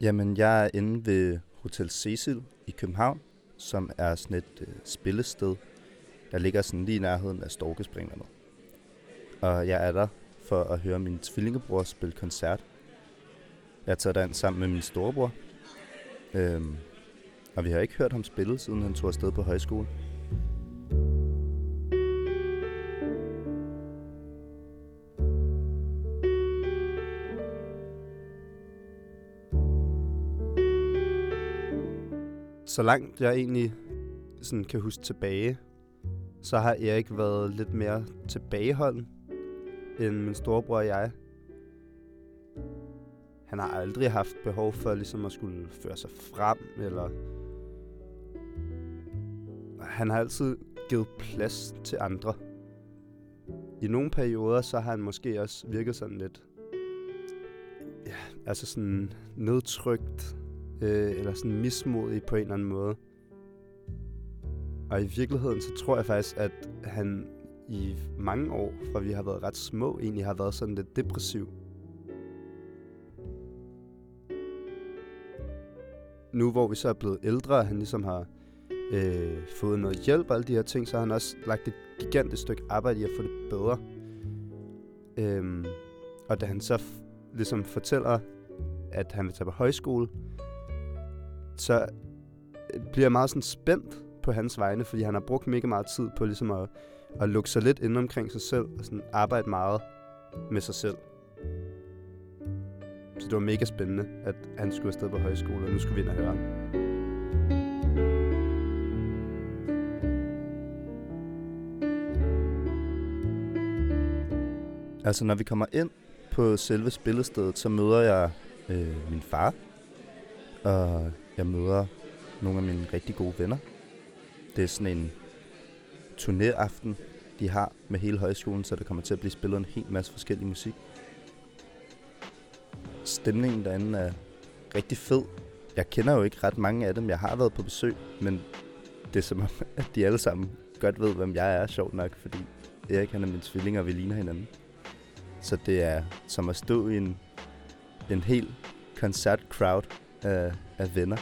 Jamen, jeg er inde ved Hotel Cecil i København, som er sådan et øh, spillested, der ligger sådan lige i nærheden af Storkespringerne. Og jeg er der for at høre min tvillingebror spille koncert. Jeg er taget derind sammen med min storebror. Øhm, og vi har ikke hørt ham spille, siden han tog afsted på højskole. Så langt jeg egentlig sådan kan huske tilbage, så har Erik været lidt mere tilbageholden end min storebror og jeg. Han har aldrig haft behov for ligesom at skulle føre sig frem, eller... Han har altid givet plads til andre. I nogle perioder, så har han måske også virket sådan lidt... Ja, altså sådan nedtrykt, øh, eller sådan mismodig på en eller anden måde. Og i virkeligheden, så tror jeg faktisk, at han i mange år, fra vi har været ret små, egentlig har været sådan lidt depressiv. Nu hvor vi så er blevet ældre, og han ligesom har øh, fået noget hjælp og alle de her ting, så har han også lagt et gigantisk stykke arbejde i at få det bedre. Øhm, og da han så ligesom fortæller, at han vil tage på højskole, så øh, bliver jeg meget sådan spændt på hans vegne, fordi han har brugt mega meget tid på ligesom at, at lukke sig lidt ind omkring sig selv, og sådan arbejde meget med sig selv. Så det var mega spændende, at han skulle afsted på højskole, og nu skulle vi ind og høre ham. Altså, når vi kommer ind på selve spillestedet, så møder jeg øh, min far, og jeg møder nogle af mine rigtig gode venner. Det er sådan en turnéaften, de har med hele højskolen, så der kommer til at blive spillet en hel masse forskellig musik. Stemningen derinde er rigtig fed. Jeg kender jo ikke ret mange af dem. Jeg har været på besøg, men det er som om, at de alle sammen godt ved, hvem jeg er, sjovt nok, fordi Erik han er min tvilling, og vi ligner hinanden. Så det er som at stå i en, en hel koncert-crowd af, af venner.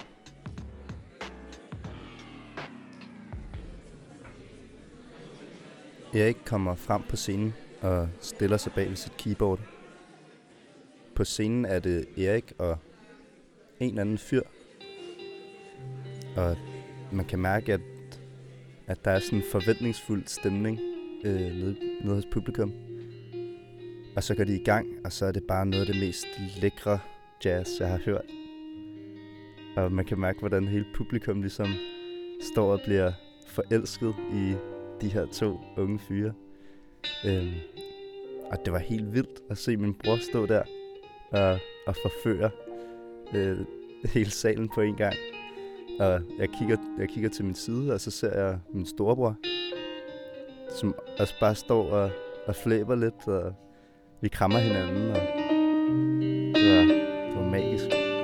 Erik kommer frem på scenen og stiller sig bag ved sit keyboard. På scenen er det Erik og en anden fyr. Og man kan mærke, at, at der er sådan en forventningsfuld stemning øh, nede, nede hos publikum. Og så går de i gang, og så er det bare noget af det mest lækre jazz, jeg har hørt. Og man kan mærke, hvordan hele publikum ligesom står og bliver forelsket i de her to unge fyre. Øhm, og det var helt vildt at se min bror stå der og, og forføre øh, hele salen på en gang. Og jeg kigger, jeg kigger til min side, og så ser jeg min storebror, som også bare står og, og flæber lidt, og vi krammer hinanden, og det var, det var magisk.